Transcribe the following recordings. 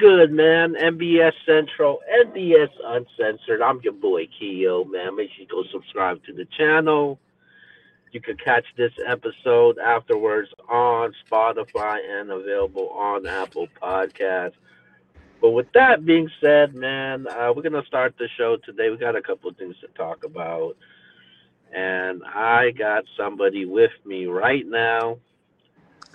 Good, man? MBS Central, MBS Uncensored. I'm your boy Keo, man. Make sure you go subscribe to the channel. You can catch this episode afterwards on Spotify and available on Apple Podcasts. But with that being said, man, uh, we're gonna start the show today. We got a couple of things to talk about, and I got somebody with me right now.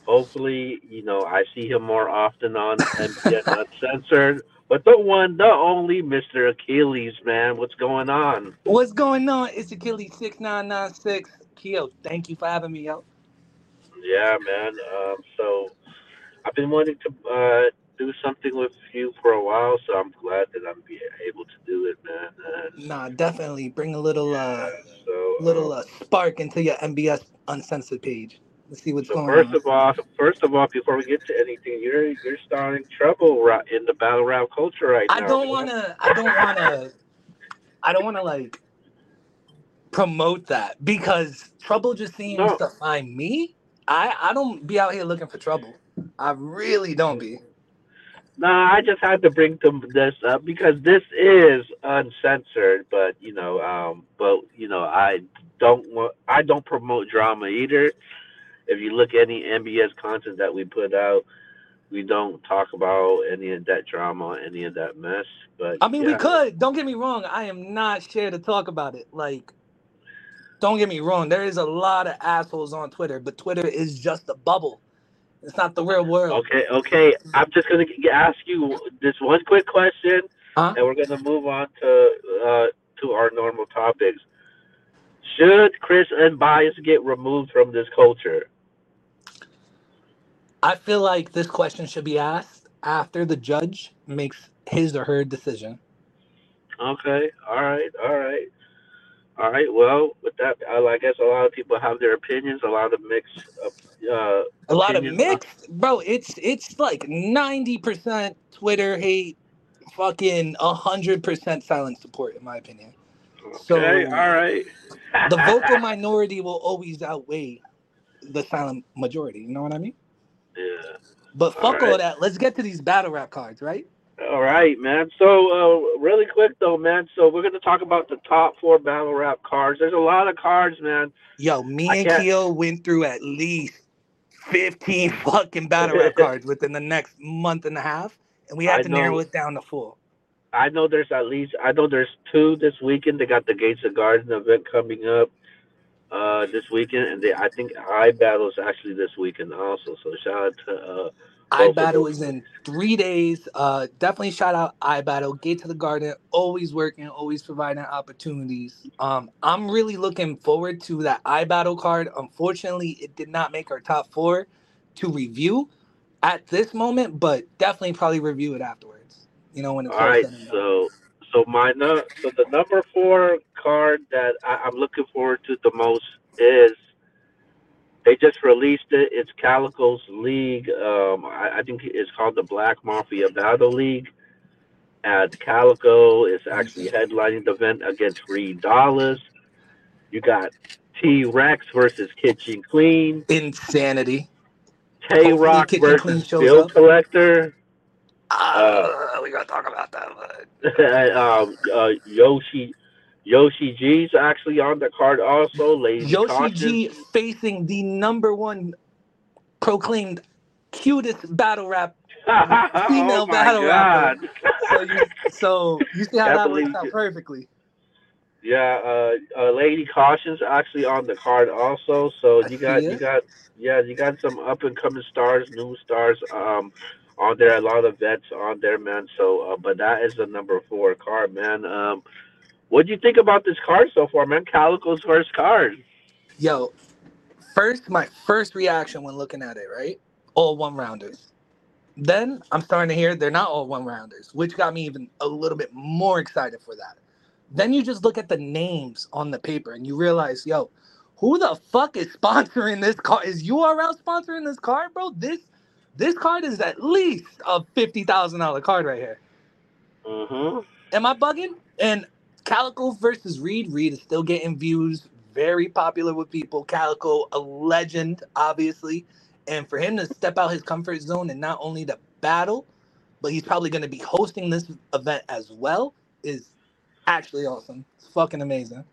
Hopefully, you know, I see him more often on MBS Uncensored. But the one, the only, Mr. Achilles, man. What's going on? What's going on? It's Achilles six nine nine six. Keo, thank you for having me out. Yeah, man. Um, so I've been wanting to uh, do something with you for a while, so I'm glad that I'm being able to do it, man. And, Nah, definitely bring a little uh so, little um, uh, spark into your MBS uncensored page. Let's see what's so going first on. of all, first of all, before we get to anything, you're you're starting trouble right in the battle rap culture right now. I now. don't wanna I don't wanna I don't wanna like promote that because trouble just seems No. to find me. I I don't be out here looking for trouble. I really don't be. Nah, I just had to bring them this up because this is uncensored, but you know, um, but you know, I don't want, I don't promote drama either. If you look at any MBS content that we put out, we don't talk about any of that drama, any of that mess. But I mean, we could. Don't get me wrong. I am not scared to talk about it. Like, don't get me wrong. There is a lot of assholes on Twitter, but Twitter is just a bubble. It's not the real world. Okay, okay. I'm just gonna ask you this one quick question, Huh? and we're gonna move on to uh, to our normal topics. Should Chris and Bias get removed from this culture? I feel like this question should be asked after the judge makes his or her decision. Okay, all right, all right, all right. Well, with that, I guess a lot of people have their opinions. A lot of mixed. Uh, A lot of mixed, bro. It's it's like ninety percent Twitter hate, fucking hundred percent silent support, in my opinion. So- okay, all right. The vocal minority will always outweigh the silent majority. You know what I mean? Yeah. But fuck all that. Let's get to these battle rap cards, right? All right, man. So, uh, really quick though, man. So we're gonna talk about the top four battle rap cards. There's a lot of cards, man. Yo, me I and can't- Keo went through at least 15 fucking battle rap cards within the next month and a half, and we had I to narrow it down to four. I know there's at least I know there's two this weekend. They got the Gates of Garden event coming up uh this weekend, and they I think I battle is actually this weekend also. So shout out to uh I battle is in three days. Uh, definitely shout out I battle. Gate to the Garden, always working, always providing opportunities. Um, I'm really looking forward to that I battle card. Unfortunately, it did not make our top four to review at this moment, but definitely probably review it afterwards. You know when it's all right. said and done. So so my so the number four card that I, I'm looking forward to the most is they just released it. It's Calicoe's League. Um, I, I think it's called the Black Mafia Battle League. And Calico is actually headlining the event against Reed Dollars. You got T Rex versus Kitchen Queen. Insanity. Tay Rock Kitchen Queen versus Bill up. Collector. Uh, we gotta talk about that. But um, uh, Yoshi Yoshi G's actually on the card also. Lady Yoshi. G facing the number one proclaimed cutest battle rap. female oh battle God. So you, so you see how that works out perfectly. Yeah, uh, uh, Lady Caution's actually on the card also. So I you got you got yeah you got some up and coming stars, new stars um on there. A lot of vets on there, man. So uh, but that is the number four card, man. Um, what do you think about this card so far, man? Calicoe's first card. Yo, first my first reaction when looking at it, right? All one rounders. Then I'm starting to hear they're not all one rounders, which got me even a little bit more excited for that. Then you just look at the names on the paper and you realize, yo, who the fuck is sponsoring this card? Is URL sponsoring this card, bro? This this card is at least a fifty thousand dollar card right here. Mm-hmm. Am I bugging? And Calicoe versus Reed. Reed is still getting views, very popular with people. Calicoe, a legend, obviously. And for him to step out his comfort zone and not only to battle, but he's probably going to be hosting this event as well. Is actually awesome. It's fucking amazing.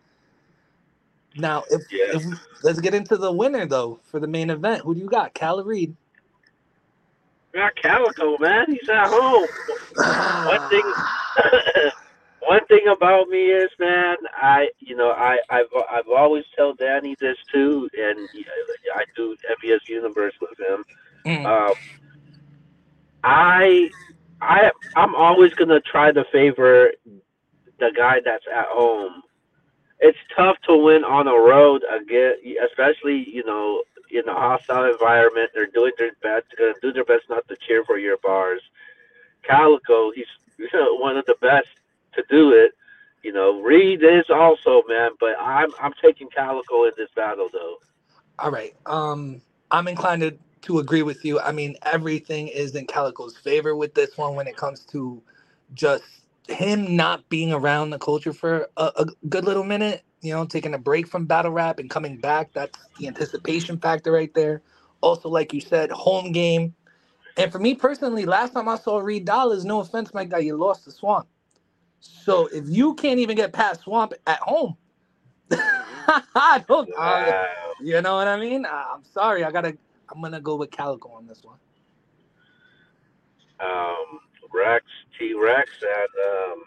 Now, if, Yeah. if let's get into the winner though for the main event. Who do you got? Cal Reed. Got Calicoe, man. He's at home. One thing, one thing about me is, man, I, you know, I, I've, I've always tell Danny this too, and I do MBS Universe with him. Mm, Um, I, I, I'm always gonna try to favor the guy that's at home. It's tough to win on the road again, especially you know in a hostile environment. They're doing their best, gonna do their best not to cheer for your bars. Calicoe, he's one of the best to do it. You know, Reed is also man, but I'm I'm taking Calicoe in this battle though. All right. Um, I'm inclined to, to agree with you. I mean, everything is in Calicoe's favor with this one when it comes to just him not being around the culture for a, a good little minute. You know, taking a break from battle rap and coming back. That's the anticipation factor right there. Also, like you said, home game. And for me personally, last time I saw Reed Dollars, no offense, my guy, you lost the swamp. So if you can't even get past swamp at home, I don't. Wow. you know what I mean? I'm sorry. I gotta. I'm gonna go with Calicoe on this one. um, Rex, T Rex, and um,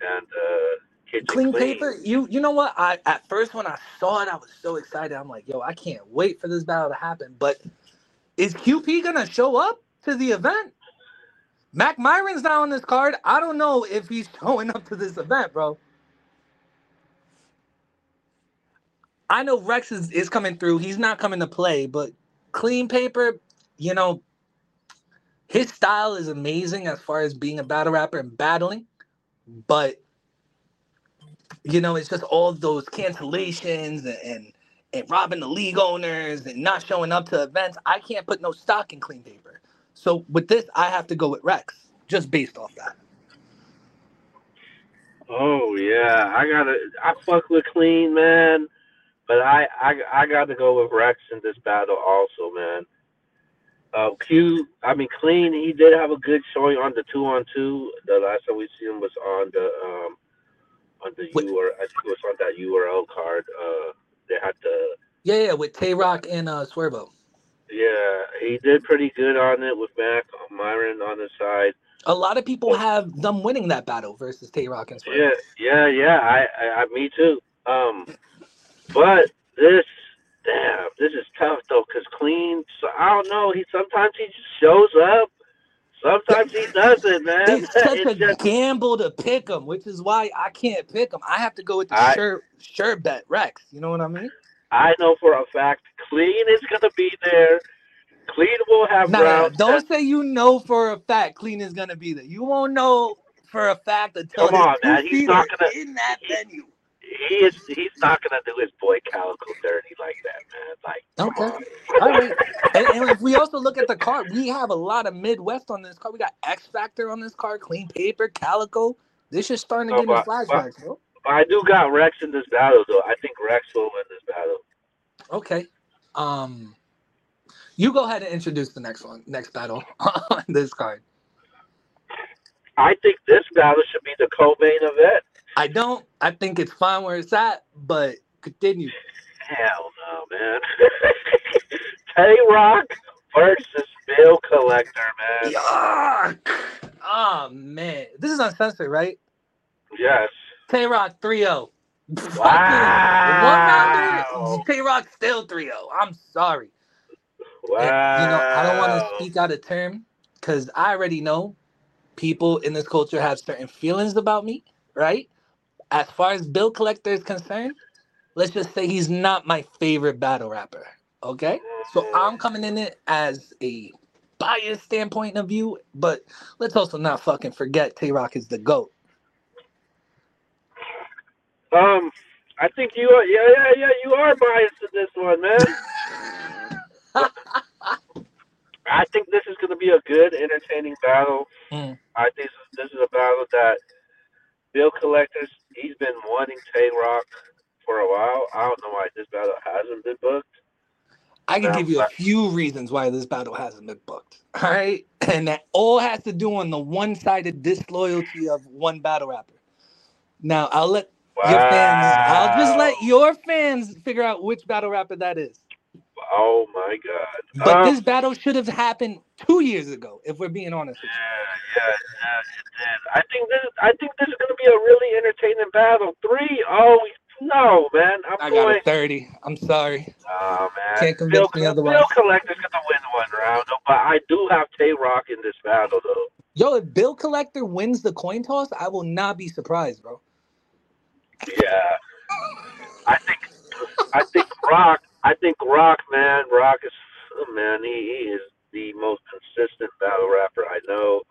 and uh, Kitchen Clean paper. You. You know what? I at first when I saw it, I was so excited. I'm like, yo, I can't wait for this battle to happen. But is QP gonna show up to the event? Mac Myron's not on this card. I don't know if he's showing up to this event, bro. I know Rex is, is coming through. He's not coming to play, but clean paper, you know, his style is amazing as far as being a battle rapper and battling, but you know, it's just all those cancellations and, and and robbing the league owners and not showing up to events. I can't put no stock in clean paper. So with this, I have to go with Rex, just based off that. Oh yeah, I gotta. I fuck with Clean, man, but I I I got to go with Rex in this battle also, man. Uh, Q, I mean Clean. He did have a good showing on the two on two. The last time we seen him was on the um on the Wait. URL. I think it was on that URL card. Uh, they had the Yeah, yeah, with Tay Rock and uh Swervo. Yeah. He did pretty good on it with Mac Myron on the side. A lot of people have them winning that battle versus Tay Rock and Swervo. Yeah, yeah, yeah. I, I, I me too. Um, but this, damn, this is tough though, cause clean. So I don't know. He sometimes he just shows up. Sometimes he doesn't, man. It's such It's a just- gamble to pick him, which is why I can't pick him. I have to go with the I- sure sure bet Rex. You know what I mean? I know for a fact, clean is gonna be there. Clean will have Nah, rounds. don't say you know for a fact Clean is gonna be there. You won't know for a fact until come on, man. He's not gonna- in that he- venue. He is. He's not gonna do his boy Calicoe dirty like that, man. Like, Okay. All right. And, and if we also look at the card, we have a lot of Midwest on this card. We got X Factor on this card, Clean Paper, Calicoe. This is starting to Oh, give me flashbacks, bro. I do got Rex in this battle though. I think Rex will win this battle. Okay. Um, you go ahead and introduce the next one, next battle on this card. I think this battle should be the co-main event. I don't. I think it's fine where it's at, but continue. Hell no, man. Tay Rock versus Bill Collector, man. Yuck! Oh man, this is uncensored, right? Yes. Tay Rock 3 0. Wow. One rounder, Tay Rock still 3 0. I'm sorry. Wow. And, you know, I don't want to speak out of term because I already know people in this culture have certain feelings about me, right? As far as Bill Collector is concerned, let's just say he's not my favorite battle rapper. Okay. So I'm coming in it as a biased standpoint of view, but let's also not fucking forget Tay Rock is the GOAT. Um, I think you are. Yeah, yeah, yeah. You are biased in this one, man. I think this is going to be a good, entertaining battle. Mm. I think this is a battle that Bill Collectors. He's been wanting Tay Rock for a while. I don't know why this battle hasn't been booked. I can Yeah, give you a few reasons why this battle hasn't been booked. All right. And that all has to do on the one sided disloyalty of one battle rapper. Now, I'll let your fans, I'll just let your fans figure out which battle rapper that is. Oh my god. But Um, this battle should have happened two years ago, if we're being honest with Yeah, yeah, yeah, it did. I think this. I think this is going to be a really entertaining battle. Three? Oh no, man. I'm. I got going. a 30. I'm sorry. Oh man. Can't convince Bill, me Bill otherwise. Collector's going to win one round, but I do have Tay Rock in this battle, though. Yo, if Bill Collector wins the coin toss, I will not be surprised, bro. Yeah. I think. I think Rock. I think Rock, man. Rock is oh, man. He, he is the most consistent battle rapper I know.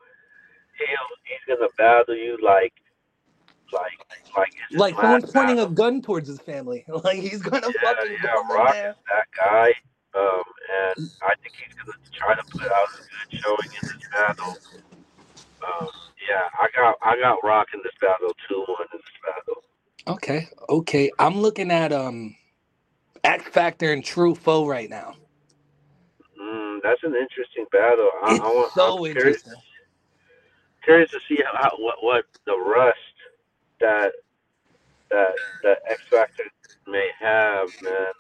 He'll he's gonna battle you like, like, like Like last someone's pointing battle. a gun towards his family. Like he's gonna Yeah, fucking yeah, go Rock there. is that guy. Um, and I think he's gonna try to put out a good showing in this battle. Um, yeah, I got I got Rock in this battle, two one in this battle. Okay, okay. I'm looking at um X Factor and True Foe right now. Mm, that's an interesting battle. I, It's I want, so I'm curious, interesting. curious to see how, what what the rust that that that X Factor may have, man.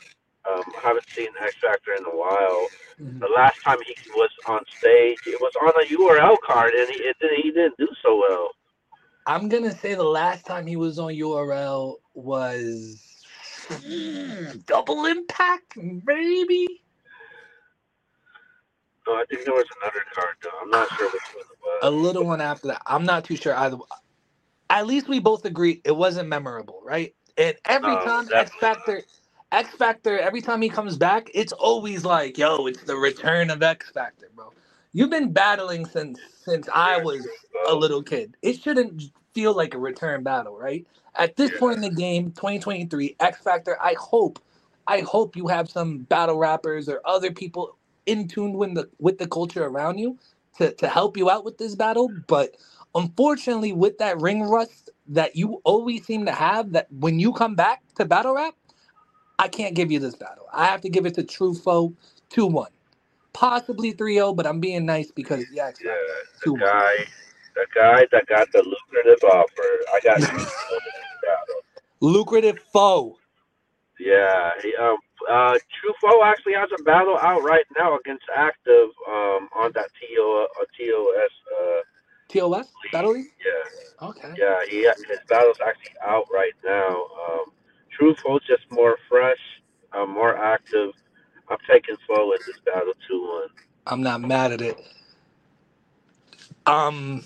Um, I haven't seen X Factor in a while. Mhm. The last time he was on stage, it was on a URL card, and he it, didn't- he didn't do so well. I'm gonna say the last time he was on URL was mm, Double Impact, maybe. No, I think there was another card though. I'm not sure which one it was. A little one after that. I'm not too sure either. At least we both agree it wasn't memorable, right? And every No, time X Factor, X Factor, every time he comes back, it's always like, yo, it's the return of X Factor, bro. You've been battling since since I was a little kid. It shouldn't feel like a return battle, right? At this Yeah. point in the game, 2023, X Factor, I hope, I hope you have some battle rappers or other people in tune with the with the culture around you to, to help you out with this battle. But unfortunately, with that ring rust that you always seem to have, that when you come back to battle rap, I can't give you this battle. I have to give it to True Foe 2-1. Possibly 3-0, but I'm being nice because yeah, X Yeah, the guy, the guy that got the lucrative offer. I got him in this battle. Lucrative foe. Yeah, he, um, uh, True Foe actually has a battle out right now against Active um, on that TO, uh, TOS. Uh, TOS? Battle League? yeah, Okay. yeah, he his battle's actually out right now. Um, True Foe's just more fresh, uh, more active. I'm taking forward this battle two one. I'm not mad at it. Um,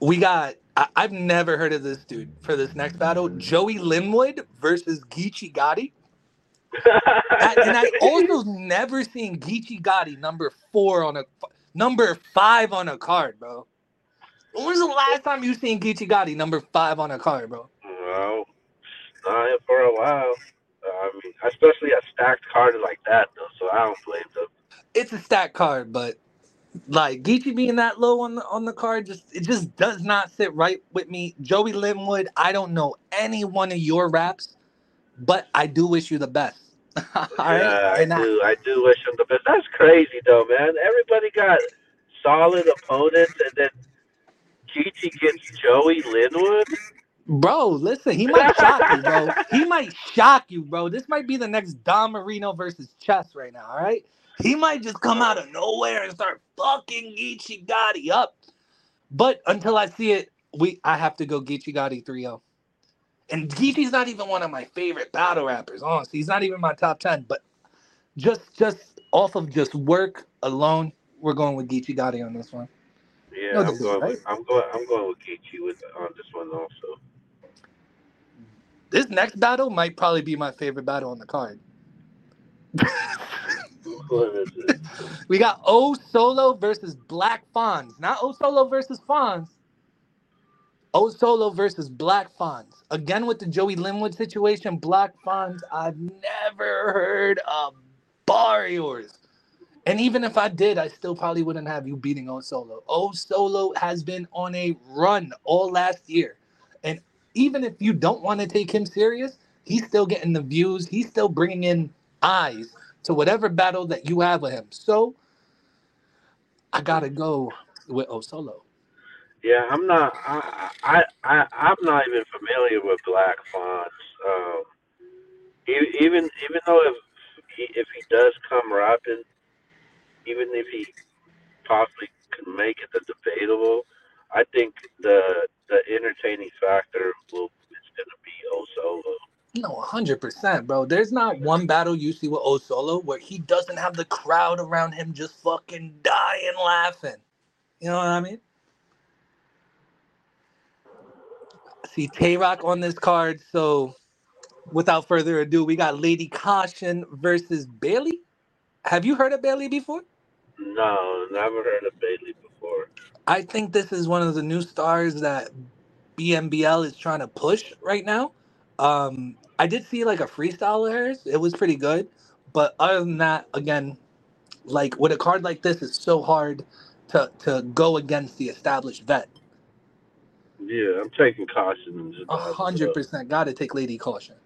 we got. I, I've never heard of this dude for this next battle. Joey Linwood versus Geechee Gotti. I- and I also never seen Geechee Gotti number four on a number five on a card, bro. When was the last time you seen Geechee Gotti number five on a card, bro? Well, not for a while. I mean, especially a stacked card like that, though. So I don't blame them. It's a stacked card, but like Geechee being that low on the on the card, just it just does not sit right with me. Joey Linwood, I don't know any one of your raps, but I do wish you the best. All right, yeah, I and I, do. I do wish him the best. That's crazy, though, man. Everybody got solid opponents, and then Geechee gets Joey Linwood. Bro, listen, he might shock you, bro. He might shock you, bro. This might be the next Don Marino versus Chess right now. All right, he might just come out of nowhere and start fucking Geechee Gotti up. But until I see it, we I have to go Geechee Gotti 3-0. And Geechee's not even one of my favorite battle rappers. Honestly, he's not even my top ten. But just just off of just work alone, we're going with Geechee Gotti on this one. Yeah, No, I'm this is going. right. With, I'm going. I'm going with Geechee with on this one also. This next battle might probably be my favorite battle on the card. We got O Solo versus Black Fonz. Not O Solo versus Fonz. O Solo versus Black Fonz. Again with the Joey Linwood situation, Black Fonz, I've never heard a bar of yours. And even if I did, I still probably wouldn't have you beating O Solo. O Solo has been on a run all last year. Even if you don't want to take him serious, he's still getting the views. He's still bringing in eyes to whatever battle that you have with him. So I gotta go with Osolo. Yeah, I'm not. I, I, I, I'm not even familiar with Black Fonz. Um, even, even though if he, if he does come rapping, even if he possibly can make it the debatable, I think the the entertaining factor will is gonna be Osolo. No, hundred percent, bro. There's not one battle you see with Osolo where he doesn't have the crowd around him just fucking dying laughing. You know what I mean? I see Tay Rock on this card, so without further ado, we got Lady Caution versus Bailey. Have you heard of Bailey before? No, never heard of Bailey before. I think this is one of the new stars that BMBL is trying to push right now. Um, I did see like a freestyle of hers. It was pretty good. But other than that, again, like with a card like this, it's so hard to to go against the established vet. Yeah, I'm taking caution. A hundred percent gotta take Lady Caution.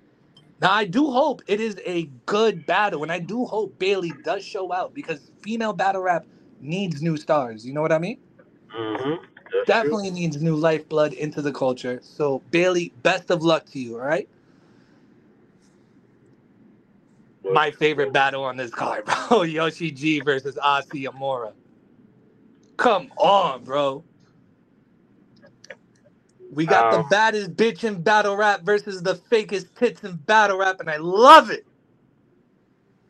Now I do hope it is a good battle, and I do hope Bailey does show out because female battle rap needs new stars. You know what I mean? Mhm. That's true. definitely needs new lifeblood into the culture. So Bailey, best of luck to you. All right. Well, My favorite battle on this card, bro. Yoshi G versus Asi Amora. Come on, bro. We got the Um, baddest bitch in battle rap versus the fakest tits in battle rap, and I love it.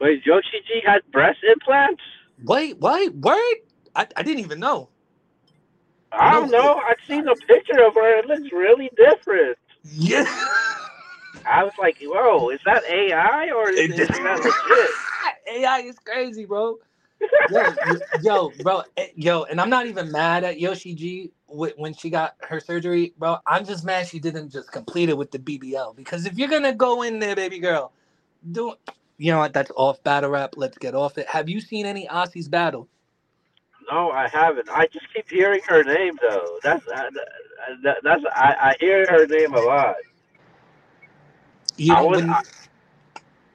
Wait, Yoshi G had breast implants? Wait, wait, word? I, I didn't even know. I don't know. I've seen a picture of her. It looks really different. Yeah. I was like, whoa, is that AI or is, It is just- that AI is crazy, bro. yo, yo, bro, eh, yo, and I'm not even mad at Yoshi G wh- when she got her surgery, bro. I'm just mad she didn't just complete it with the BBL because if you're gonna go in there, baby girl, do you know what? That's off battle rap. Let's get off it. Have you seen any Aussies battle? No, I haven't. I just keep hearing her name though. That's uh, that, that's I, I hear her name a lot. You I know, was- when, I-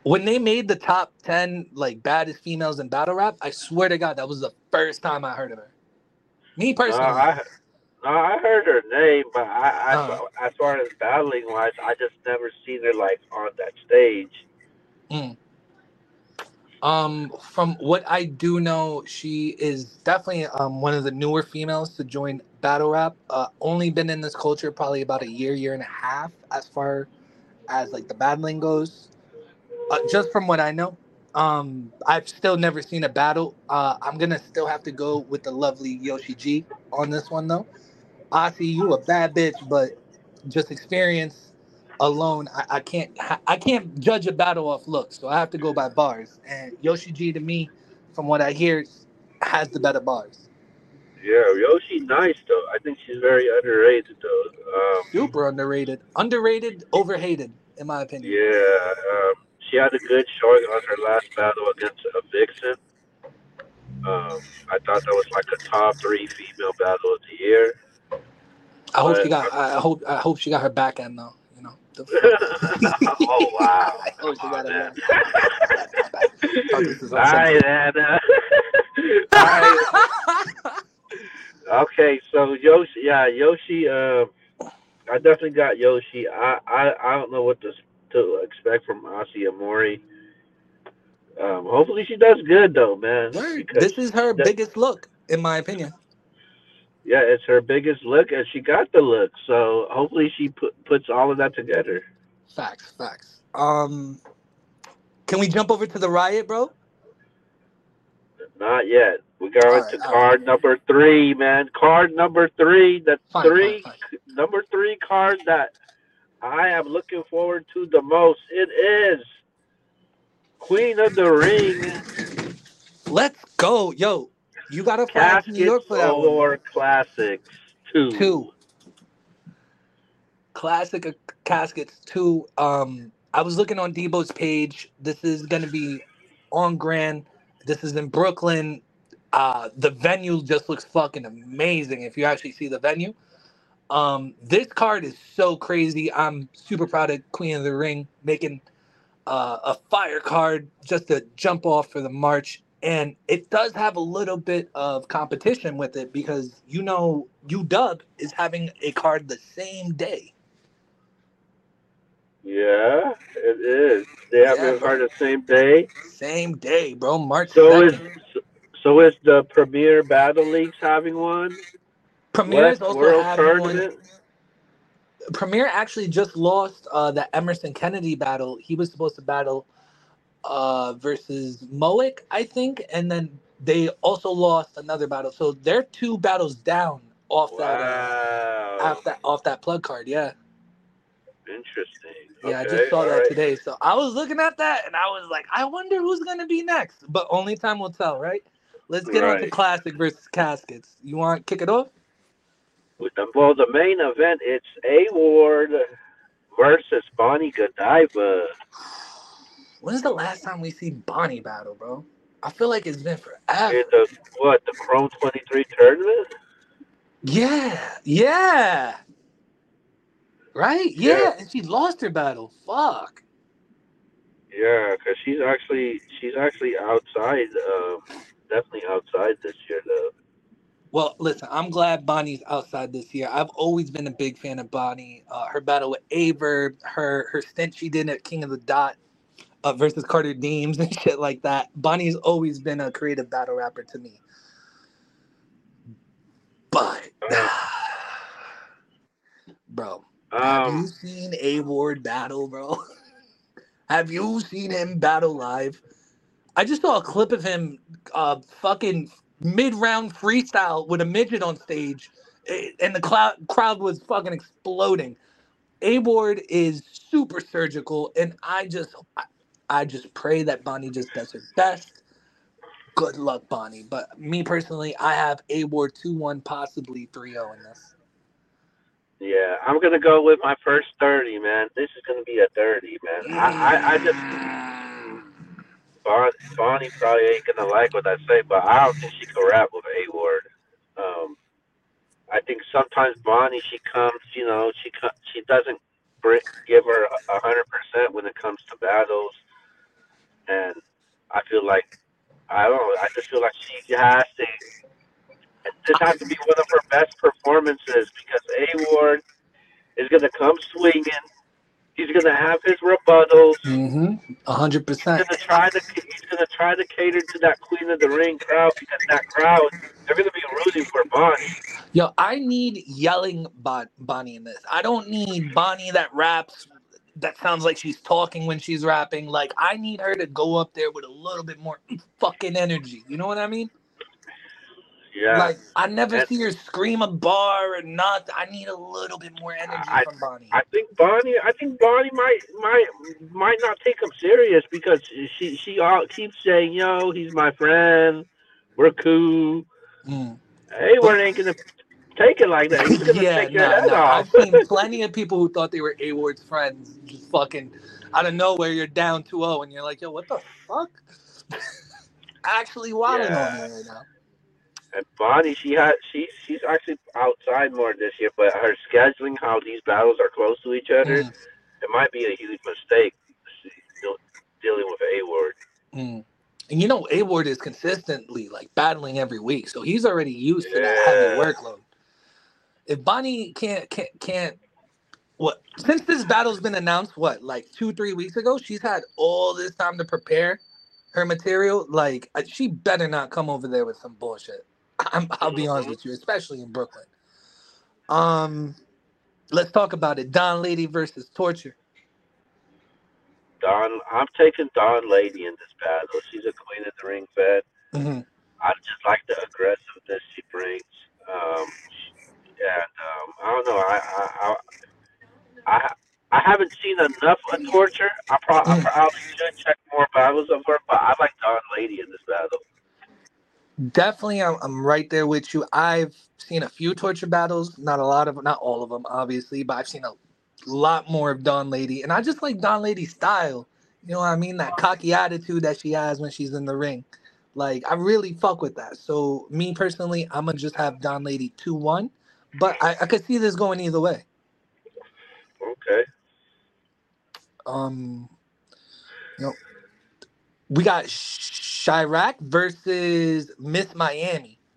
when they made the top ten like baddest females in battle rap, I swear to God, that was the first time I heard of her. Me personally. I, no, I heard her name, but I, I Uh. as far as battling wise, I just never seen her like on that stage. Um, from what I do know, she is definitely um one of the newer females to join battle rap. Uh, only been in this culture probably about a year, year and a half, as far as like the battling goes. Uh, just from what I know, um, I've still never seen a battle. Uh, I'm gonna still have to go with the lovely Yoshi G on this one though. Asi, you a bad bitch, but just experience alone, I, I can't I can't judge a battle off looks, so I have to go by bars. And Yoshi G to me, from what I hear, has the better bars. Yeah, Yoshi nice though. I think she's very underrated though. Um, Super underrated, underrated, overhated, in my opinion. yeah, um, she had a good showing on her last battle against a Vixen. Um, I thought that was like a top three female battle of the year. I hope she but- got. I hope. I hope she got her back end though. You know. The oh wow! I hope she got Oh, man. back. Oh, this is All right, man. uh, all right. Okay, so Yoshi, yeah, Yoshi. Uh, I definitely got Yoshi. I, I, I don't know what to to expect from Asi Amori. Um, hopefully she does good though, man. because- this is her that- biggest look, in my opinion. Yeah, it's her biggest look, and she got the look. So hopefully she put, puts all of that together. Facts, facts. Um, can we jump over to the riot, bro? Not yet. We're going to all card number three, man. Card number three. The Fine, three fine, number three card that I am looking forward to the most. It is Queen of the Ring Let's go, yo. You gotta fly to New York for that one. or Classics two. Two. Classic uh, caskets two. Um, I was looking on Debo's page. This is gonna be on Grand. This is in Brooklyn. Uh, the venue just looks fucking amazing. If you actually see the venue, um, this card is so crazy. I'm super proud of Queen of the Ring making uh, a fire card just to jump off for the March. And it does have a little bit of competition with it because you know UW is having a card the same day. Yeah, it is. They have Yeah, a card the same day. Same day, bro. March So is so is the Premier Battle Leagues having one? Premier is also World having one. Premier actually just lost uh, the Emerson Kennedy battle. He was supposed to battle uh, versus Moic, I think, and then they also lost another battle. So they're two battles down off that uh, off that off that plug card. Yeah, Interesting. yeah. I just saw that alright. today. So I was looking at that and I was like, I wonder who's gonna be next. But only time will tell, right? Let's get on to classic versus caskets. You want to kick it off? With well, the main event it's A Ward versus Bonnie Godiva. When's the last time we see Bonnie battle, bro? I feel like it's been forever. in the what the Chrome Twenty Three tournament. Yeah, yeah. Right? Yeah. Yeah. And she lost her battle. Fuck. Yeah, because she's actually she's actually outside. Um, definitely outside this year though. Well, listen, I'm glad Bonnie's outside this year. I've always been a big fan of Bonnie. Uh, her battle with Aver, her her stint she did at King of the Dot uh, versus Carter Deems and shit like that. Bonnie's always been a creative battle rapper to me. But, bro, have you Um, seen A Ward battle, bro? have you seen him battle live? I just saw a clip of him uh fucking mid-round freestyle with a midget on stage eh, and the cloud crowd was fucking exploding. A Ward is super surgical and I just I, just pray that Bonnie just does her best. Good luck, Bonnie. But me personally, I have A Ward 2-1, possibly 3-0 in this. yeah, I'm gonna go with my first thirty, man. This is gonna be a thirty, man. I I, I just Bon, Bonnie probably ain't gonna like what I say, but I don't think she can rap with A Ward. Um, I think sometimes Bonnie, she comes, you know, she she doesn't give her a hundred percent when it comes to battles, and I feel like I don't know. I just feel like she has to. This has to be one of her best performances because A Ward is gonna come swinging. He's gonna have his rebuttals. Mm-hmm. A hundred percent. He's percent. gonna try to he's gonna try to cater to that Queen of the Ring crowd because that crowd they're gonna be rooting for Bonnie. Yo, I need yelling Bon- Bonnie in this. I don't need Bonnie that raps that sounds like she's talking when she's rapping. Like I need her to go up there with a little bit more fucking energy. You know what I mean? Yeah, Like I never And- see her scream a bar or not. I need a little bit more energy I- from Bonnie. I think Bonnie I think Bonnie might might might not take him serious because she she all keeps saying, "Yo, he's my friend. We're cool." Mm. Hey, we're ain't gonna take it like that. He's gonna yeah, take your no, head no. off. I've seen plenty of people who thought they were A Ward's friends just fucking out of nowhere. You're down 2-0 and you're like, yo, what the fuck? Actually wilding on me right now. And Bonnie, she had she she's actually outside more this year, but her scheduling, how these battles are close to each other, Mm. it might be a huge mistake deal- dealing with A Ward. Mm. And you know, A Ward is consistently like battling every week, so he's already used to that heavy workload. If Bonnie can't can't can't what since this battle's been announced, what like two three weeks ago, she's had all this time to prepare her material. Like uh, she better not come over there with some bullshit. I'm, I'll be honest Mhm. with you, especially in Brooklyn. Um, let's talk about it. Don Lady versus Torture. Don, I'm taking Don Lady in this battle. She's a Queen of the Ring vet. hmm I just like the aggressiveness she brings. Um, and um, I don't know. I I, I I haven't seen enough of Torture. I, pro- I Mm. probably should check more battles of her, but I like Don Lady in this battle. Definitely, I'm, I'm right there with you. I've seen a few torture battles, not a lot of, not all of them, obviously, but I've seen a lot more of Don Lady, and I just like Don Lady's style. You know what I mean? That cocky attitude that she has when she's in the ring. Like I really fuck with that. So me personally, I'm gonna just have Don Lady two one, but I, I could see this going either way. Okay. Um, We got Chirac versus Miss Miami.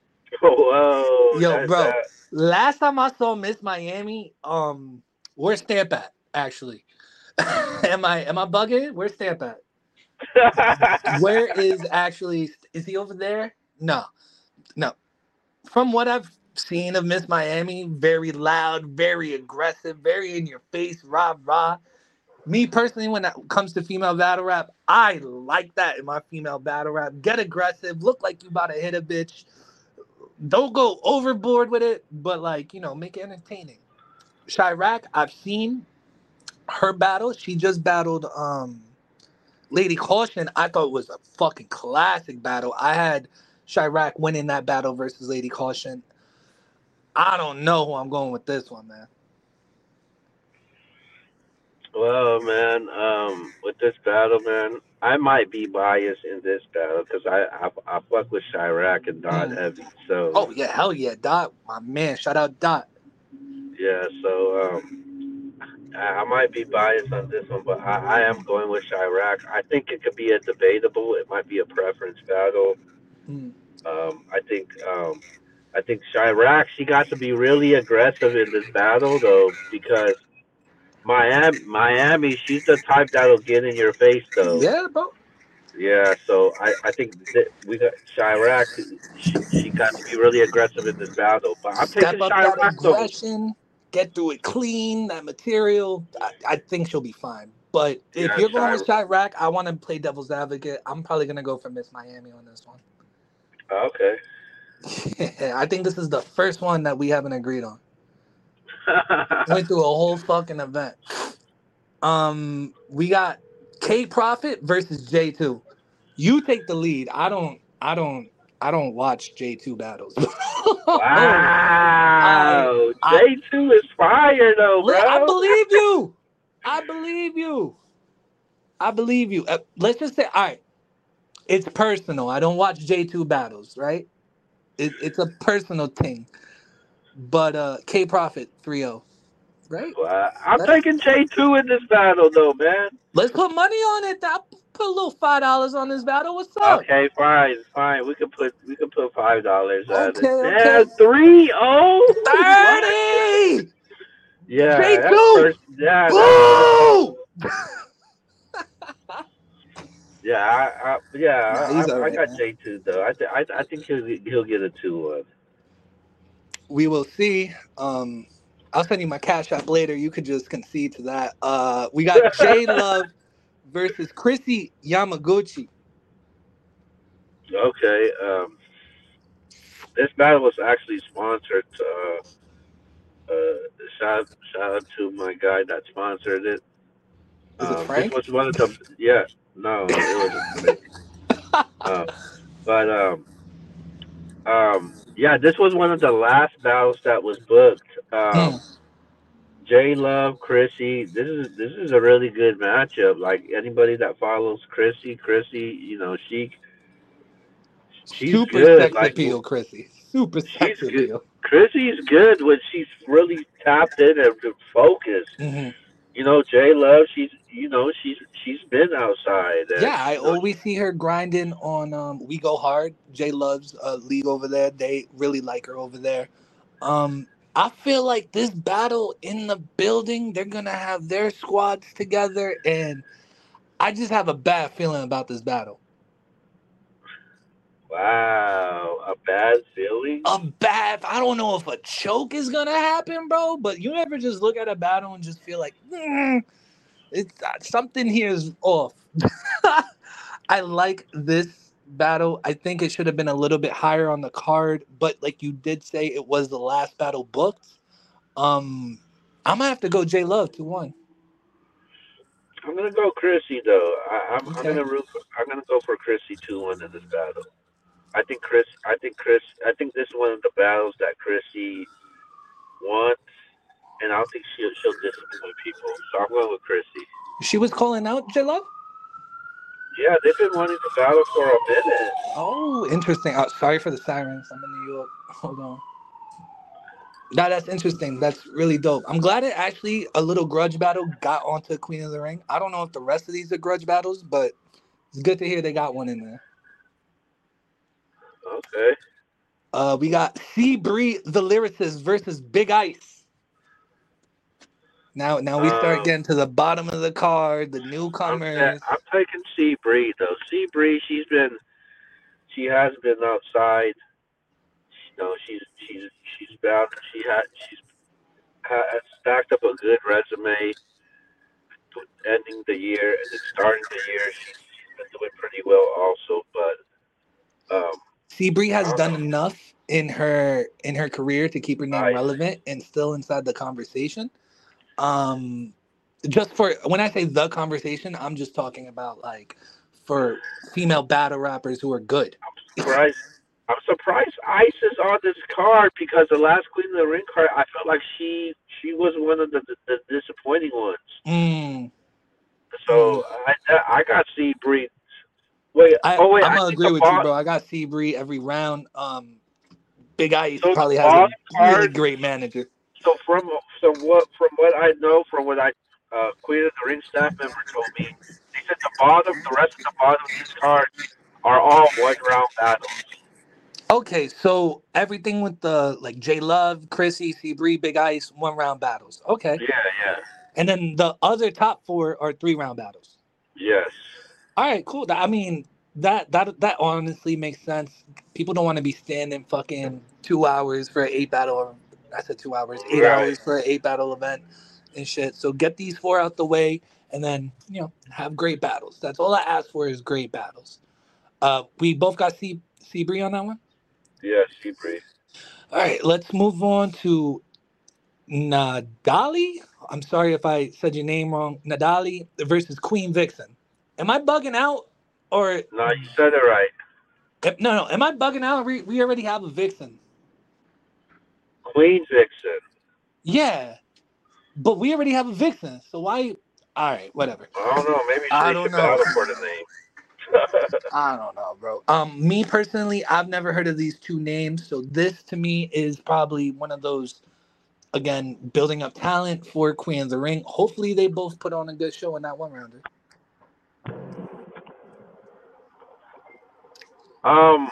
Oh, whoa. Yo, bro. that- Last time I saw Miss Miami, um, where's Stamp at? Actually, am I am I bugging? Where's Stamp at? Where is actually is he over there? No, no. From what I've seen of Miss Miami, very loud, very aggressive, very in your face, rah rah. Me personally, when it comes to female battle rap, I like that in my female battle rap. Get aggressive, look like you about to hit a bitch. Don't go overboard with it, but like you know, make it entertaining. Chirac, I've seen her battle. She just battled um Lady Caution. I thought it was a fucking classic battle. I had Chirac winning that battle versus Lady Caution. I don't know who I'm going with this one, man. Well, man, um, with this battle, man, I might be biased in this battle because I, I I fuck with Chirac and Dot Mm. Heavy. So Oh yeah, hell yeah, Dot, my man. Shout out Dot. yeah, so um, I, I might be biased on this one, but I, I am going with Chirac. I think it could be a debatable. It might be a preference battle. Mm. Um, I think um, I think Chirac she got to be really aggressive in this battle though because Miami Miami she's the type that'll get in your face though. Yeah, bro. Yeah, so I, I think that we got Chirac. She, she got to be really aggressive in this battle, but I'm Step taking up that Chirac though. aggression, get through it clean, that material. I, I think she'll be fine. But if Yeah, you're going with Chirac, I want to play devil's advocate. I'm probably gonna go for Miss Miami on this one. Okay. I think this is the first one that we haven't agreed on. Went through a whole fucking event. Um, we got K Profit versus J2. You take the lead. I don't. I don't. I don't watch J2 battles. wow, J two is fire though, bro. I believe you. I believe you. I believe you. Uh, let's just say, all right, it's personal. I don't watch J2 battles, right? It, it's a personal thing. But uh K Profit 3-0, right? Wow. I'm Let's- taking J two in this battle though, man. Let's put money on it. I'll put a little five dollars on this battle. What's up? Okay, fine, fine. We could put we could put five dollars on Okay, it. okay. Yeah, three oh. Thirty. Yeah, J2. that's first- yeah, Boo! Yeah, I, I yeah, Nah, I, he's I, I got. J two though. I, th- I I think he'll he'll get a two one. we will see. Um, I'll send you my cash app later. You could just concede to that. Uh, we got J Love versus Chrissy Yamaguchi. Okay. Um, this battle was actually sponsored. Uh, uh, shout shout out to my guy that sponsored it. Is it Um, Frank? This was one of the yeah. No, it was. uh, but um, um, yeah, this was one of the last battles that was booked. Um, Hmm. J Love, Chrissy. This is this is a really good matchup. Like anybody that follows Chrissy, Chrissy, you know, she she's Super good. sex Like appeal, Chrissy. Super sex good. appeal. Chrissy's good when she's really tapped in and focused. Mhm. You know, J Love, she's you know, she's she's been outside. and, Yeah, I always see her grinding on um We Go Hard. J Love's uh, league over there. They really like her over there. Um I feel like this battle in the building, they're gonna have their squads together, and I just have a bad feeling about this battle. Wow, a bad feeling. A bad. I don't know if a choke is gonna happen, bro. But you ever just look at a battle and just feel like "Mm, it's uh, something here is off. I like this battle. I think it should have been a little bit higher on the card, but like you did say, it was the last battle booked. Um, I'm gonna have to go J Love two one. I'm gonna go Chrissy though. I, I'm, Okay. I'm gonna root for, I'm gonna go for Chrissy two one in this battle. I think Chris. I think Chris. I think this is one of the battles that Chrissy wants, and I don't think she'll she'll disappoint people. So I'm going with Chrissy. She was calling out J Love. Yeah, they've been wanting to battle for a minute. Oh, interesting. Oh, sorry for the sirens. I'm in New York. Hold on. That that's interesting. That's really dope. I'm glad it actually a little grudge battle got onto Queen of the Ring. I don't know if the rest of these are grudge battles, but it's good to hear they got one in there. Okay. Uh, we got C Bree the lyricist versus Big Ice. Now, now we start Um, getting to the bottom of the card, the I'm, I'm taking C Bree though. C Bree, she's been, she has been outside. You know, she's she's she's bound. She had she's ha stacked up a good resume. Ending the year and then starting the year, she's, she's been doing pretty well also. But um, C Bree has done enough in her in her career to keep her name Right. relevant and still inside the conversation. Um, just for when I say the conversation, I'm just talking about like for female battle rappers who are good. I'm surprised. I'm surprised Ice is on this card because the last Queen of the Ring card, I felt like she she was one of the, the, the disappointing ones. Mm, So I I got C Bree. Wait, I, oh wait, I'm gonna agree with you, bro. I got C Bree every round. Um, Big Ice So probably has a really great manager. So from so what from what I know from what I uh, Queen of the Ring staff member told me, they said the bottom, the rest of the bottom of these cards are all one round battles. Okay, so everything with the like J Love, Chrissy, C Bree, Big Ice, one round battles. Okay, Yeah, yeah, and then the other top four are three round battles. yes. All right, cool. I mean, that that that honestly makes sense. People don't want to be standing fucking two hours for an eight battle. I said two hours, eight Right. hours for an eight battle event and shit. So get these four out the way, and then you know have great battles. That's all I ask for is great battles. Uh, we both got C C Bree on that one. Yes, C Bree. All right, let's move on to Nadali. I'm sorry if I said your name wrong. Nadali versus Queen Vixen. Am I bugging out, or No, you said it right. Am- No, no. Am I bugging out? We, we already have a vixen. Queen Vixen. Yeah, but we already have a vixen. So why? All right, whatever. I don't know. Maybe I they don't know. battle for the name. I don't know, bro. Um, me personally, I've never heard of these two names. So this to me is probably one of those, again, building up talent for Queen of the Ring. Hopefully, they both put on a good show in that one rounder. Um,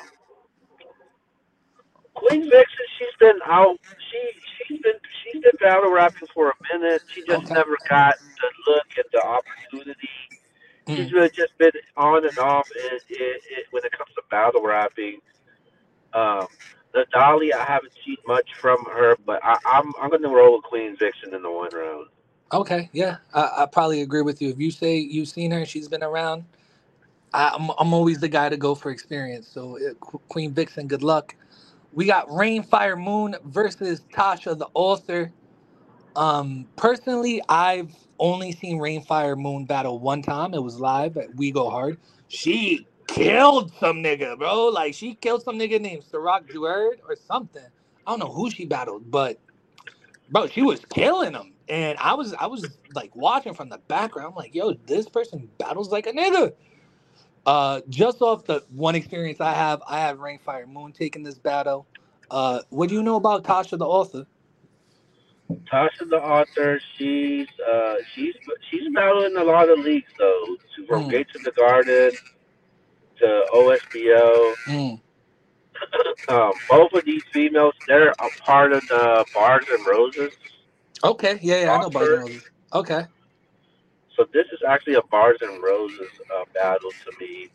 Queen Vixen, she's been out. She she's been she's been battle rapping for a minute. She just Okay. never got the look and the opportunity. She's Mm. really just been on and off it, it, it, when it comes to battle rapping. Um, the Dolly, I haven't seen much from her, but I, I'm I'm gonna roll with Queen Vixen in the one round. Okay, yeah, I, I probably agree with you. If you say you've seen her, she's been around. I, I'm I'm always the guy to go for experience. So uh, Queen Vixen, good luck. We got Rain, Fire, Moon versus Tasha, the author. Um, personally, I've only seen Rain, Fire, Moon battle one time. It was live at We Go Hard. She killed some nigga, bro. Like she killed some nigga named Ciroc Duerd or something. I don't know who she battled, but bro, she was killing him. And I was I was like watching from the background. I'm like, yo, this person battles like a nigga. Uh, just off the one experience I have, I have Rain Fire Moon taking this battle. Uh, what do you know about Tasha the author? Tasha, the author, she's uh, she's she's battling a lot of leagues though, to- from Mm. Gates of the Garden to OSBO. Mm, Um, both of these females, they're a part of the Bars and Roses. Okay, yeah, yeah, I know Bars and Roses. Okay, So this is actually a Bars and Roses uh, battle to me.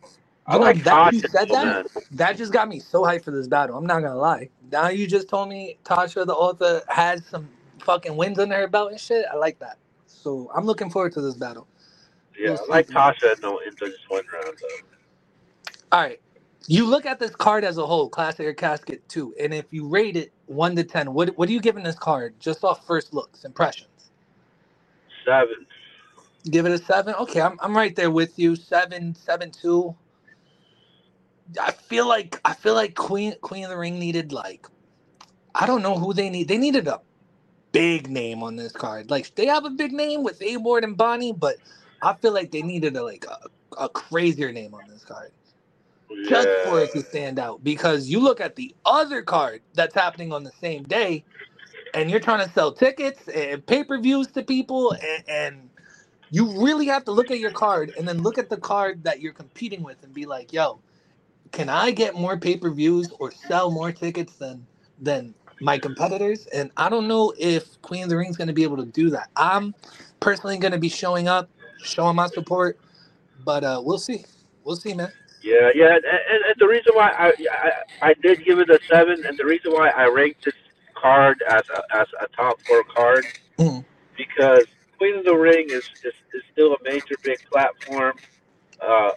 I like that- you Tasha. said that? that just got me so hyped for this battle. I'm not gonna lie. Now you just told me Tasha the author has some fucking wins under her belt and shit. I like that. So I'm looking forward to this battle. Yeah, I like. Tasha in, the, in this one round though. All right. You look at this card as a whole, classic or casket two, and if you rate it one to ten, what what are you giving this card just off first looks, impressions? Seven. Give it a seven. Okay, I'm I'm right there with you. Seven, seven two. I feel like I feel like Queen Queen of the Ring needed like I don't know who they need. They needed a big name on this card. Like they have a big name with A Ward and Bonnie, but I feel like they needed a like a, a crazier name on this card. just for it to stand out. Because you look at the other card that's happening on the same day, and you're trying to sell tickets and pay-per-views to people and, and you really have to look at your card and then look at the card that you're competing with and be like yo can i get more pay-per-views or sell more tickets than than my competitors? And i don't know if queen of the ring is going to be able to do that. I'm personally going to be showing up showing my support but uh we'll see. We'll see man. Yeah, yeah, and, and, and the reason why I, I I did give it a seven, and the reason why I ranked this card as a, as a top four card, Mhm. because Queen of the Ring is, is, is still a major big platform. Uh,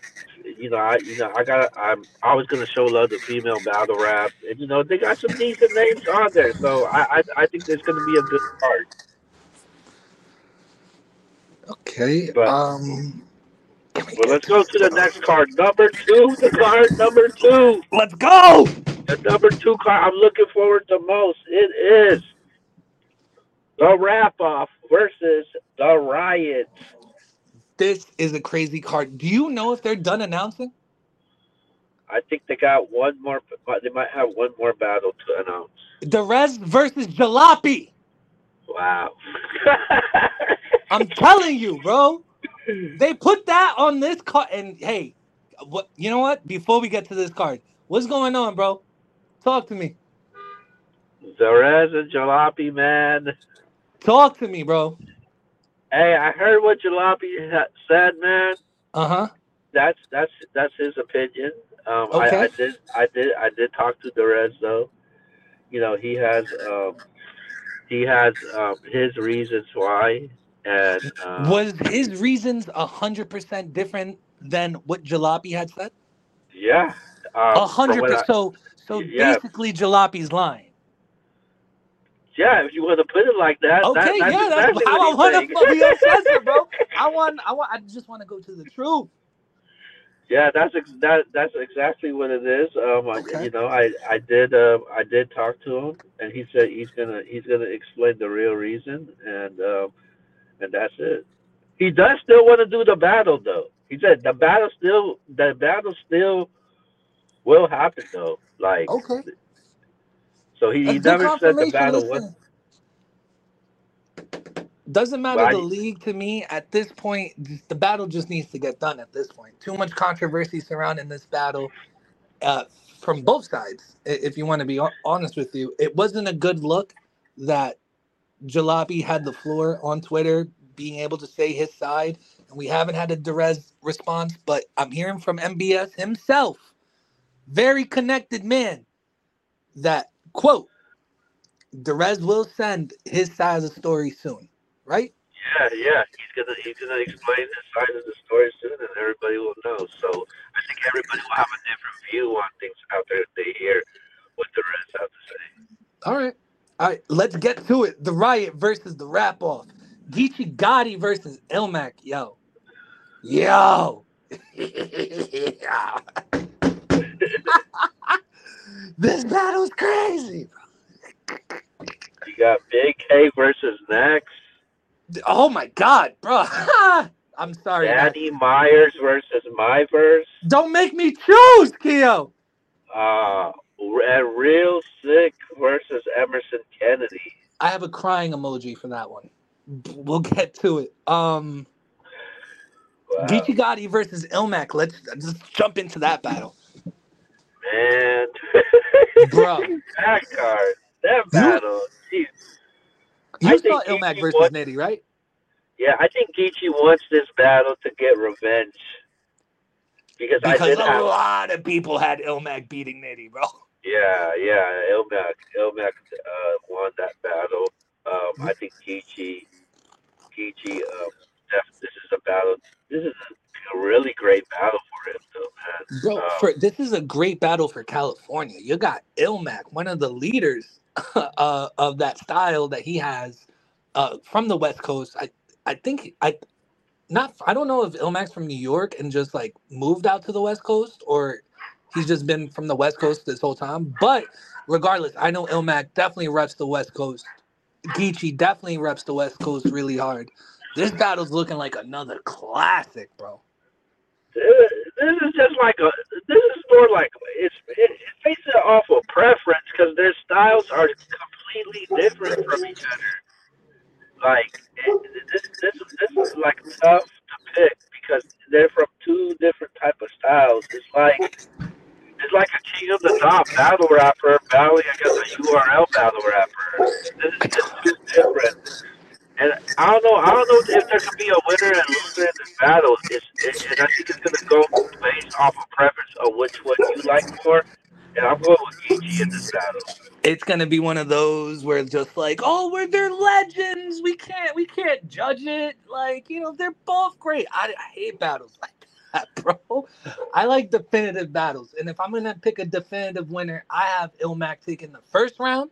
you know, I you know I got I'm I was gonna show love to female battle rap, and you know they got some decent names on there, so I I, I think there's gonna be a good card. okay But- um we Well, let's go to the next card, number two. The card number two. let's go The number two card I'm looking forward to most. It is the Rap Off versus the Riot. This is a crazy card. Do you know if they're done announcing? I think they got one more. They might have one more battle to announce. Derez versus Jalopy. Wow. I'm telling you, bro. They put that on this card. And hey, what you know what? Before we get to this card, what's going on, bro? Talk to me. Zarez and Jalopy, man. Talk to me, bro. Hey, I heard what Jalopy said, man. Uh huh. That's that's that's his opinion. Um, Okay. I, I did I did I did talk to Derez though. You know he has um, he has um, his reasons why, and um, Was his reasons a hundred percent different than what Jalopy had said? yeah, um, A hundred percent. So, so Yeah. basically, Jalopy's lying. Yeah, if you want to put it like that. Okay, that, that's yeah, that's exactly how I what want to be bro. I want, I want, I just want to go to the truth. Yeah, that's ex- that that's exactly what it is. Um, Okay. I, you know, I I did uh, I did talk to him, and he said he's gonna he's gonna explain the real reason, and um, and that's it. He does still want to do the battle, though. He said the battle still the battle still will happen, though. Like, Okay. So he, he never said the battle was. Doesn't matter Well, I- the league to me at this point. The battle just needs to get done at this point. Too much controversy surrounding this battle uh, from both sides. If you want to be honest with you, it wasn't a good look that Jalopy had the floor on Twitter, being able to say his side, and we haven't had a Derez response. But I'm hearing from NBS himself, very connected man, that quote Derez will send his side of the story soon, right? Yeah, yeah, he's gonna he's gonna explain his side of the story soon, and everybody will know. So I think everybody will have a different view on things after they hear what the rest have to say. All right. All right, let's get to it. The Riot versus the Rap Off. Geechee Gotti versus Ilmac. Yo. Yo. Yeah. this battle's crazy. You got Big K versus Next, Oh my god, bro. I'm sorry. man. Danny Myers versus Myverse, Don't make me choose, Keo. uh, Real Sick versus Emerson Kennedy. I have a crying emoji for that one. We'll get to it. Um Wow, Geechee Gotti versus Ilmac. Let's just jump into that battle. Man, Bro. that card, that battle. Jeez. You I saw Ilmac versus won- Nitty, right? Yeah, I think Geechee wants this battle to get revenge. Because, I Because did a have lot of people had Ilmac beating Nitty, bro. Yeah, yeah, Ilmac, Ilmac uh, won that battle. Um, I think Geechee, Geechee, um, this is a battle. This is a really great battle for him, though. Bro, Um, for this is a great battle for California. You got Ilmac, one of the leaders uh, of that style that he has uh, from the West Coast. I I think I not I don't know if Ilmac's from New York and just like moved out to the West Coast or he's just been from the West Coast this whole time. But regardless, I know Ilmac definitely reps the West Coast. Geechee definitely reps the West Coast really hard. This battle's looking like another classic, bro this is just like a this is more like it's it, it's based off of preference because their styles are completely different from each other. Like it, this this this is like tough to pick because they're from two different type of styles. It's like it's like a King of the Dot battle rapper battling against a URL battle rapper. This is just different. And I don't know. I don't know if there could be a winner and loser in this battle. It's, it, and I think it's gonna go based off of preference of which one you like more. And I'm going with Geechee in this battle. It's gonna be one of those where it's just like, oh, we're they're legends. We can't we can't judge it. Like you know, they're both great. I, I hate battles like that, bro. I like definitive battles, and if I'm gonna pick a definitive winner, I have Ilmac taking the first round,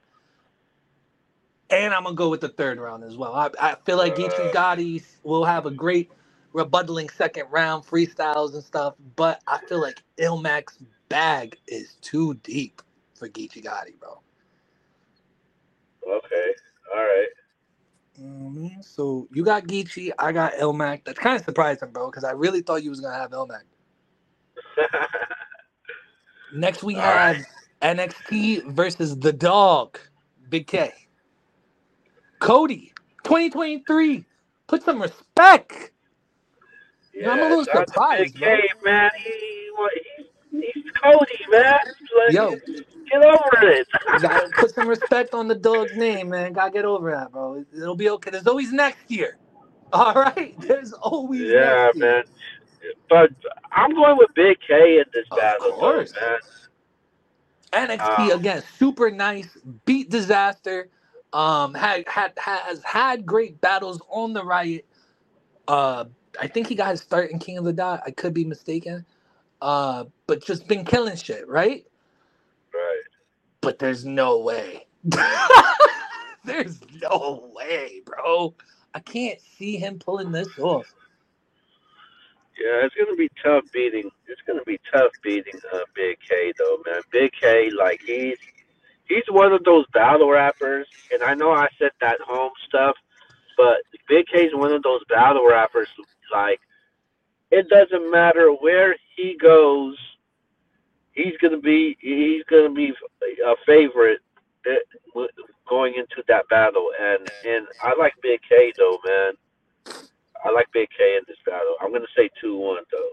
and I'm gonna go with the third round as well. I, I feel like Geechee. Gotti will have a great rebuttaling second round freestyles and stuff, but I feel like Ilmac's bag is too deep for Geechee Gotti, bro. Okay. All right. Mhm. So you got Geechee, I got Ilmac. That's kind of surprising, bro, because I really thought you was gonna have Ilmac. Next we All have right. NXT versus the Dog, Big K. Cody, 2023. Put some respect. yeah, I'm a little shout out to surprised, Big. K, man. He, what, he's, Cody, man. Like, Yo. get over it. Gotta put some respect on the dog's name, man. Gotta get over that, bro. It'll be okay. There's always next year. All right. There's always yeah, next year. man. But I'm going with Big K in this Of battle, though, course. man. NXT Um, again, super nice, beat disaster. Um, had had has had great battles on the riot. Uh, I think he got his start in King of the Dot. I could be mistaken. Uh, but just been killing shit, right? Right. But there's no way. there's no way, bro. I can't see him pulling this off. Yeah, it's gonna be tough beating. It's gonna be tough beating uh, Big K though, man. Big K, like he's he's one of those battle rappers, and I know I said that home stuff, but Big K is one of those battle rappers. Like it doesn't matter where he goes, he's gonna be he's gonna be a favorite going into that battle, and and I like Big K though, man. I like Big K in this battle. I'm gonna say two one though.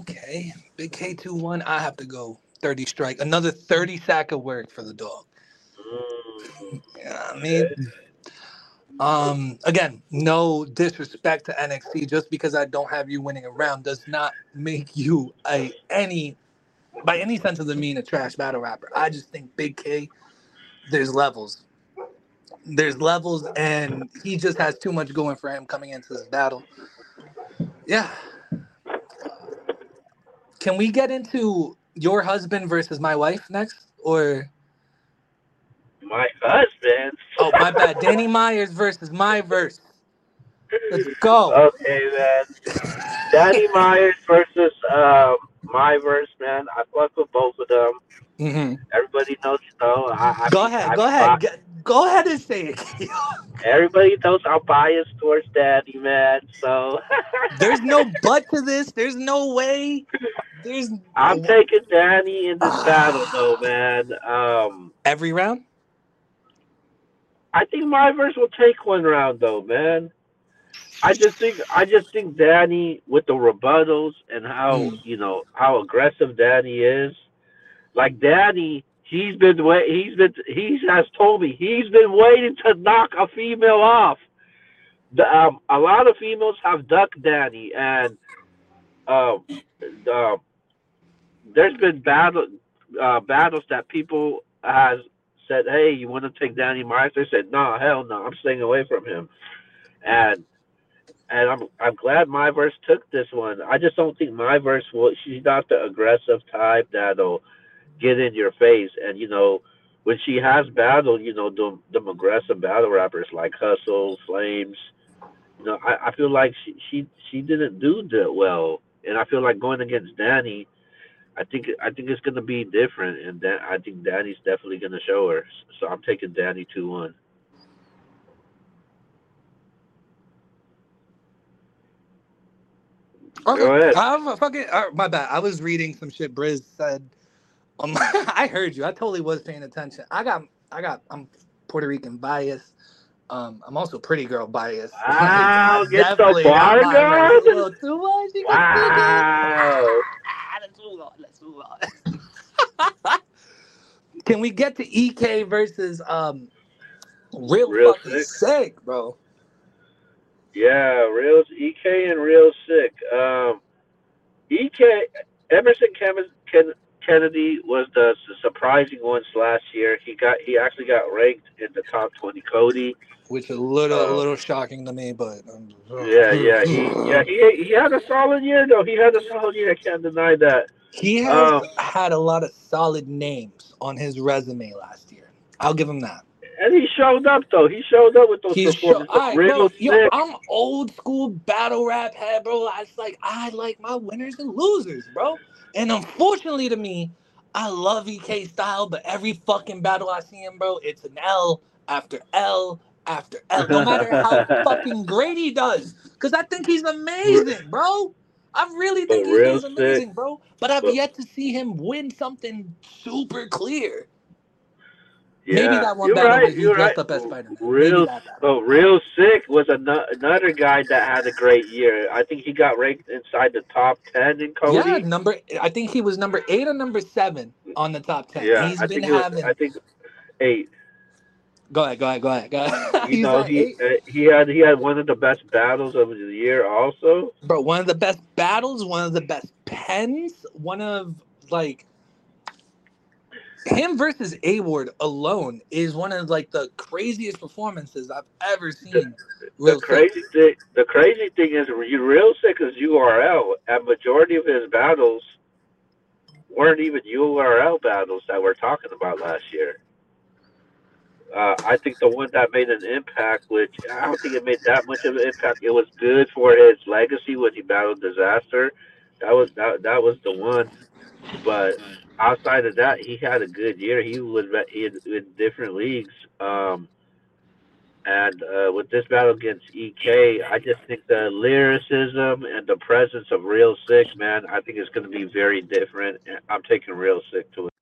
Okay, big K two one. I have to go thirty strike. Another thirty sack of work for the dog. Mm, Yeah, I mean, um, again, no disrespect to NXT. Just because I don't have you winning a round does not make you a any, by any sense of the mean, a trash battle rapper. I just think Big K, there's levels. There's levels, and he just has too much going for him coming into this battle. Yeah. Can we get into your husband versus my wife next, or? my husband. Oh, my bad. Danny Myers versus my verse. Let's go. Okay, man. Danny Myers versus um, my verse, man. I fuck with both of them. hmm Everybody knows, you know. I, I Go ahead. I Go be ahead. Go ahead and say it. Everybody knows I'm biased towards Daddy, man. So There's no but to this. There's no way. There's I'm taking Danny in this battle, though, man. Um, every round. I think my verse will take one round, though, man. I just think I just think Danny with the rebuttals and how Mm. you know how aggressive Danny is. Like Danny, he's been wait he's been he has told me he's been waiting to knock a female off. The, um, a lot of females have ducked Danny, and um, uh, there's been battle uh, battles that people has said, "Hey, you want to take Danny Myers?" They said, "No, hell no, I'm staying away from him." And and I'm I'm glad my verse took this one. I just don't think my verse will. She's not the aggressive type that'll get in your face. And you know, when she has battle, you know, them them aggressive battle rappers like Hustle, Flames. You know, I, I feel like she, she she didn't do that well, and I feel like going against Danny. I think I think it's gonna be different, and that I think Danny's definitely gonna show her. So I'm taking Danny two one. Okay. Go ahead. I'm fucking. Uh, my bad. I was reading some shit. Briz said. Um, I heard you. I totally was paying attention. I got. I got. I'm Puerto Rican bias. Um, I'm also pretty girl bias. Wow, get the bar girl? too much. You can Wow. let's move on. Let's move on. Can we get to EK versus um real, Real fucking sick. sick, bro? Yeah, real EK and real sick. Um, EK Emerson Ken- Ken- Kennedy was the surprising ones last year. He got he actually got ranked in the top twenty. Cody. Which a little a Uh, little shocking to me, but um, Yeah, yeah, he yeah he he had a solid year though. He had a solid year. I can't deny that. He has Um, had a lot of solid names on his resume last year. I'll give him that. And he showed up though. He showed up with those performances. real bro, yo. I'm old school battle rap head, bro. I like I like my winners and losers, bro. And unfortunately to me, I love EK style, but every fucking battle I see him, bro, it's an L after L after L. No matter how fucking great he does, because I think he's amazing, bro. I really think he's amazing, bro. But I've yet to see him win something super clear. Yeah, Maybe that one you're battle right. You're right. up as Spider-Man. Real, that battle. oh, real sick was ano- another guy that had a great year. I think he got ranked inside the top ten in Cody. Yeah, number. I think he was number eight or number seven on the top ten. Yeah, He's I been think it was, having. I think eight. Go ahead, go ahead, go ahead, go ahead. You know, he uh, he had he had one of the best battles of the year. Also, bro, one of the best battles, one of the best pens, one of like him versus A Ward alone is one of like the craziest performances I've ever seen. the Real crazy thing, the crazy thing is, real sick is URL. A majority of his battles weren't even URL battles that we're talking about last year. Uh, I think the one that made an impact, which I don't think it made that much of an impact. It was good for his legacy when he battled Disaster. That was that, that was the one. But outside of that, he had a good year. He was had, in different leagues. Um, and uh, with this battle against EK, I just think the lyricism and the presence of Real Sick, man, I think it's going to be very different. I'm taking Real Sick to it.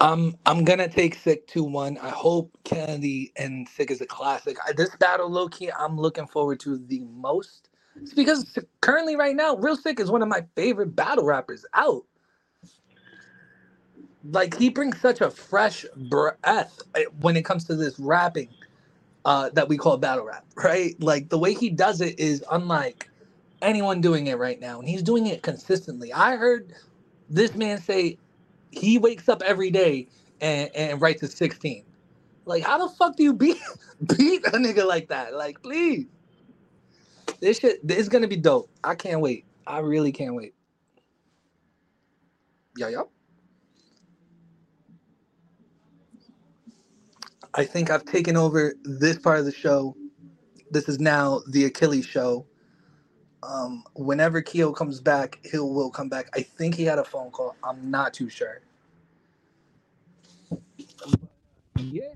I'm I'm gonna take Sick two one. I hope Kennedy and Sick is a classic. I, this battle, low key, I'm looking forward to the most. It's because currently, right now, Real Sick is one of my favorite battle rappers out. Like he brings such a fresh breath eh, when it comes to this rapping uh, that we call battle rap, right? Like the way he does it is unlike anyone doing it right now, and he's doing it consistently. I heard this man say he wakes up every day and, and writes a 16. Like, how the fuck do you beat beat a nigga like that? Like, please. This shit is gonna be dope. I can't wait. I really can't wait. Yo yo. I think I've taken over this part of the show. This is now the Achilles show. Um, whenever Keo comes back, he'll will come back. I think he had a phone call. I'm not too sure. Yeah.